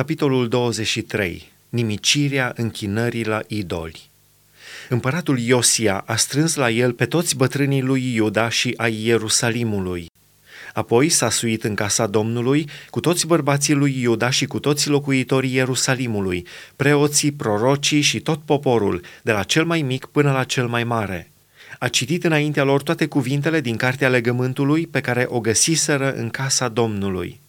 Capitolul 23. Nimicirea închinării la idoli. Împăratul Iosia a strâns la el pe toți bătrânii lui Iuda și ai Ierusalimului. Apoi s-a suit în casa Domnului cu toți bărbații lui Iuda și cu toți locuitorii Ierusalimului, preoții, prorocii și tot poporul, de la cel mai mic până la cel mai mare. A citit înaintea lor toate cuvintele din cartea legământului pe care o găsiseră în casa Domnului.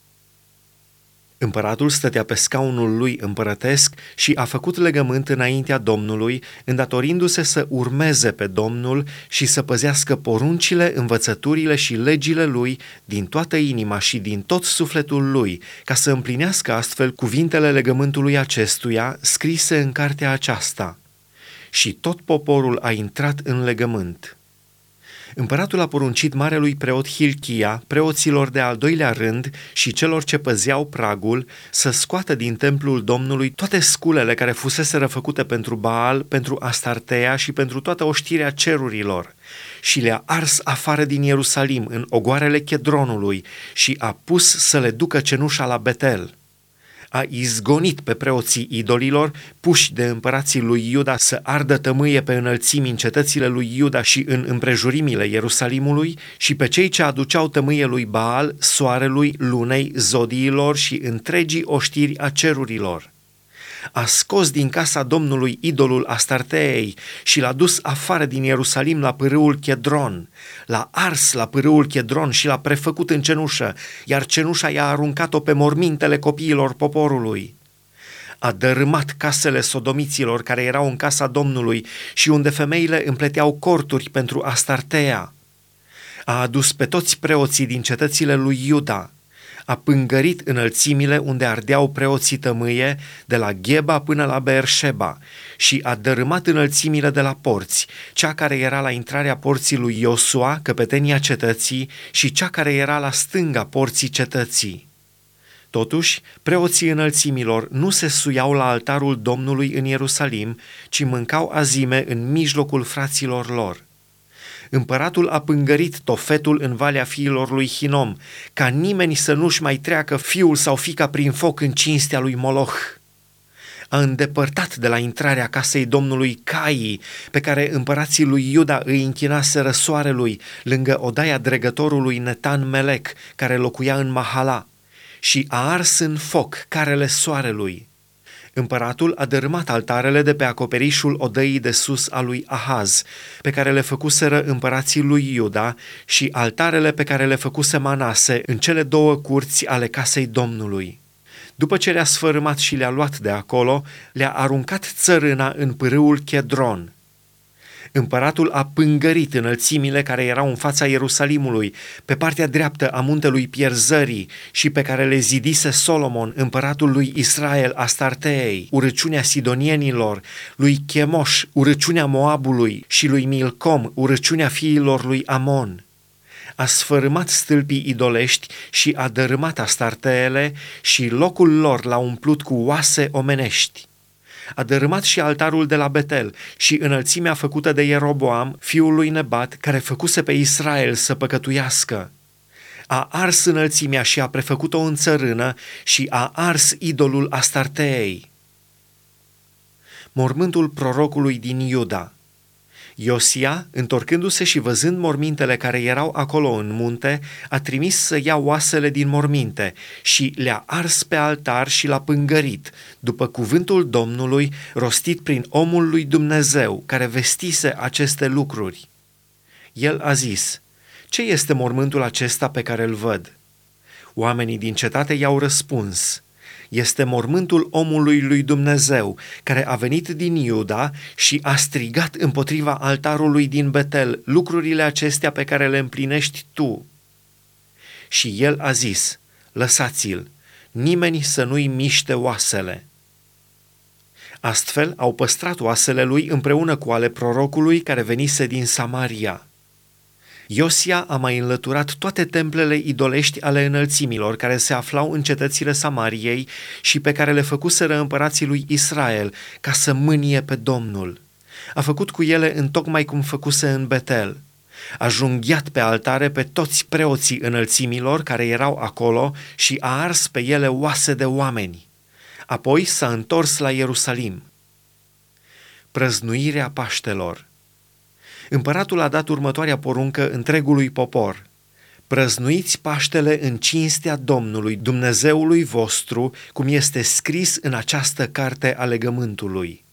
Împăratul stătea pe scaunul lui împărătesc și a făcut legământ înaintea Domnului, îndatorindu-se să urmeze pe Domnul și să păzească poruncile, învățăturile și legile lui din toată inima și din tot sufletul lui, ca să împlinească astfel cuvintele legământului acestuia scrise în cartea aceasta. Și tot poporul a intrat în legământ. Împăratul a poruncit marelui preot Hilchia, preoților de al doilea rând și celor ce păzeau pragul, să scoată din templul Domnului toate sculele care fuseseră făcute pentru Baal, pentru Astartea și pentru toată oștirea cerurilor. Și le-a ars afară din Ierusalim în ogoarele Chedronului și a pus să le ducă cenușa la Betel a izgonit pe preoții idolilor, puși de împărații lui Iuda să ardă tămâie pe înălțimi în cetățile lui Iuda și în împrejurimile Ierusalimului și pe cei ce aduceau tămâie lui Baal, soarelui, lunei, zodiilor și întregii oștiri a cerurilor a scos din casa Domnului idolul Astarteei și l-a dus afară din Ierusalim la pârâul Chedron, l-a ars la pârâul Chedron și l-a prefăcut în cenușă, iar cenușa i-a aruncat-o pe mormintele copiilor poporului. A dărâmat casele sodomiților care erau în casa Domnului și unde femeile împleteau corturi pentru Astartea. A adus pe toți preoții din cetățile lui Iuda, a pângărit înălțimile unde ardeau preoții tămâie de la Gheba până la Beersheba și a dărâmat înălțimile de la porți, cea care era la intrarea porții lui Iosua, căpetenia cetății, și cea care era la stânga porții cetății. Totuși, preoții înălțimilor nu se suiau la altarul Domnului în Ierusalim, ci mâncau azime în mijlocul fraților lor – Împăratul a pângărit tofetul în valea fiilor lui Hinom, ca nimeni să nu-și mai treacă fiul sau fica prin foc în cinstea lui Moloch. A îndepărtat de la intrarea casei domnului Caii, pe care împărații lui Iuda îi închinaseră soarelui, lângă odaia dregătorului Netan Melec, care locuia în Mahala, și a ars în foc carele soarelui. Împăratul a dărâmat altarele de pe acoperișul odăii de sus a lui Ahaz, pe care le făcuseră împărații lui Iuda, și altarele pe care le făcuse Manase în cele două curți ale casei Domnului. După ce le-a sfărâmat și le-a luat de acolo, le-a aruncat țărâna în pârâul Chedron – Împăratul a pângărit înălțimile care erau în fața Ierusalimului, pe partea dreaptă a muntelui Pierzării și pe care le zidise Solomon, împăratul lui Israel Astarteei, urăciunea sidonienilor, lui Chemoș, urăciunea Moabului și lui Milcom, urăciunea fiilor lui Amon. A sfărâmat stâlpii idolești și a dărâmat astarteele și locul lor l-a umplut cu oase omenești a dărâmat și altarul de la Betel și înălțimea făcută de Ieroboam, fiul lui Nebat, care făcuse pe Israel să păcătuiască. A ars înălțimea și a prefăcut-o în țărână și a ars idolul Astarteei. Mormântul prorocului din Iuda – Iosia, întorcându-se și văzând mormintele care erau acolo în munte, a trimis să ia oasele din morminte și le-a ars pe altar și l-a pângărit, după cuvântul Domnului rostit prin omul lui Dumnezeu, care vestise aceste lucruri. El a zis, ce este mormântul acesta pe care îl văd? Oamenii din cetate i-au răspuns, este mormântul omului lui Dumnezeu, care a venit din Iuda și a strigat împotriva altarului din Betel lucrurile acestea pe care le împlinești tu. Și el a zis, lăsați-l, nimeni să nu-i miște oasele. Astfel au păstrat oasele lui împreună cu ale prorocului care venise din Samaria. Iosia a mai înlăturat toate templele idolești ale înălțimilor care se aflau în cetățile Samariei și pe care le făcuseră împărații lui Israel ca să mânie pe Domnul. A făcut cu ele în tocmai cum făcuse în Betel. A junghiat pe altare pe toți preoții înălțimilor care erau acolo și a ars pe ele oase de oameni Apoi s-a întors la Ierusalim. Prăznuirea Paștelor Împăratul a dat următoarea poruncă întregului popor. Prăznuiți Paștele în cinstea Domnului, Dumnezeului vostru, cum este scris în această carte a legământului.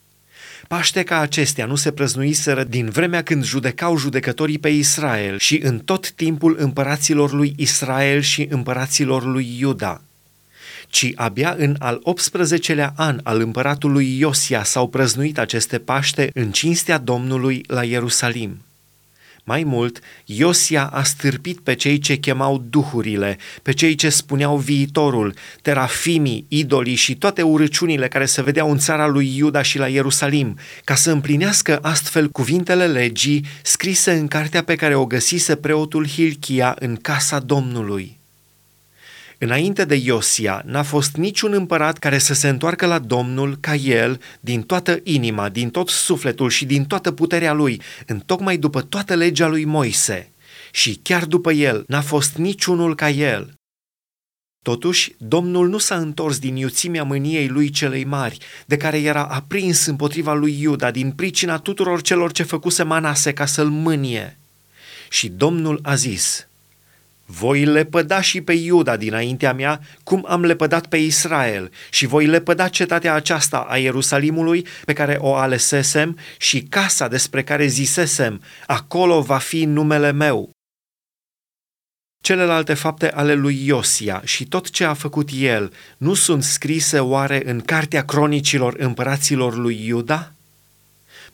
Paște ca acestea nu se prăznuiseră din vremea când judecau judecătorii pe Israel și în tot timpul împăraților lui Israel și împăraților lui Iuda ci abia în al 18-lea an al împăratului Iosia s-au prăznuit aceste Paște în cinstea Domnului la Ierusalim. Mai mult, Iosia a stârpit pe cei ce chemau duhurile, pe cei ce spuneau viitorul, terafimii, idolii și toate urăciunile care se vedeau în țara lui Iuda și la Ierusalim, ca să împlinească astfel cuvintele legii scrise în cartea pe care o găsise preotul Hilchia în casa Domnului. Înainte de Iosia, n-a fost niciun împărat care să se întoarcă la Domnul ca el, din toată inima, din tot sufletul și din toată puterea lui, întocmai după toată legea lui Moise. Și chiar după el, n-a fost niciunul ca el. Totuși, Domnul nu s-a întors din iuțimea mâniei lui celei mari, de care era aprins împotriva lui Iuda din pricina tuturor celor ce făcuse Manase ca să-l mânie. Și Domnul a zis – voi lepăda și pe Iuda dinaintea mea, cum am lepădat pe Israel, și voi lepăda cetatea aceasta a Ierusalimului pe care o alesesem și casa despre care zisesem, acolo va fi numele meu. Celelalte fapte ale lui Iosia și tot ce a făcut el nu sunt scrise oare în cartea cronicilor împăraților lui Iuda?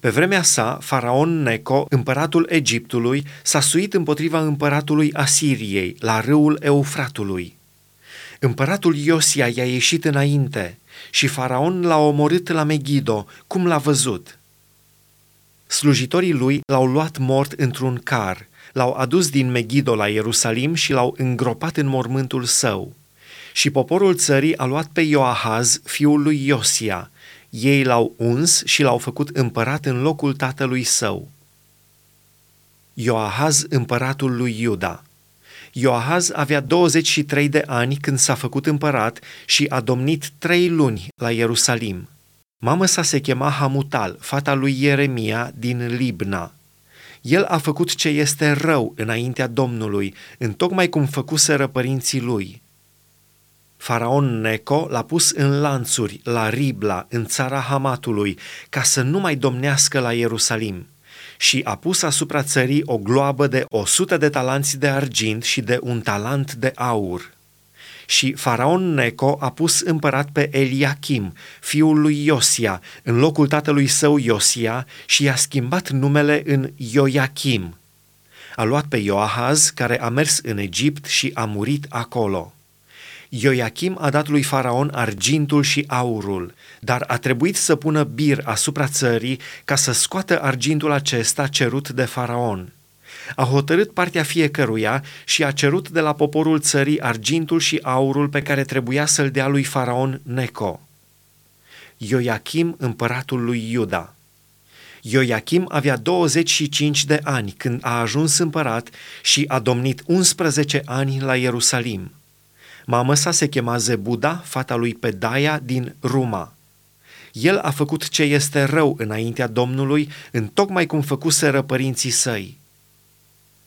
Pe vremea sa, faraon Neco, împăratul Egiptului, s-a suit împotriva împăratului Asiriei, la râul Eufratului. Împăratul Iosia i-a ieșit înainte și faraon l-a omorât la Megido, cum l-a văzut. Slujitorii lui l-au luat mort într-un car, l-au adus din Megido la Ierusalim și l-au îngropat în mormântul său. Și poporul țării a luat pe Ioahaz, fiul lui Iosia, ei l-au uns și l-au făcut împărat în locul tatălui său. Ioahaz, împăratul lui Iuda. Ioahaz avea 23 de ani când s-a făcut împărat și a domnit trei luni la Ierusalim. Mama sa se chema Hamutal, fata lui Ieremia din Libna. El a făcut ce este rău înaintea Domnului, întocmai cum făcuseră părinții lui – Faraon Neco l-a pus în lanțuri la Ribla, în țara Hamatului, ca să nu mai domnească la Ierusalim și a pus asupra țării o gloabă de o sută de talanți de argint și de un talant de aur. Și faraon Neco a pus împărat pe Eliachim, fiul lui Iosia, în locul tatălui său Iosia și i-a schimbat numele în Ioachim. A luat pe Ioahaz, care a mers în Egipt și a murit acolo. Ioachim a dat lui Faraon argintul și aurul, dar a trebuit să pună bir asupra țării ca să scoată argintul acesta cerut de Faraon. A hotărât partea fiecăruia și a cerut de la poporul țării argintul și aurul pe care trebuia să-l dea lui Faraon Neco. Ioachim, împăratul lui Iuda. Ioachim avea 25 de ani când a ajuns împărat și a domnit 11 ani la Ierusalim. Mama sa se chema Zebuda, fata lui Pedaia din Ruma. El a făcut ce este rău înaintea Domnului, în tocmai cum făcuseră părinții săi.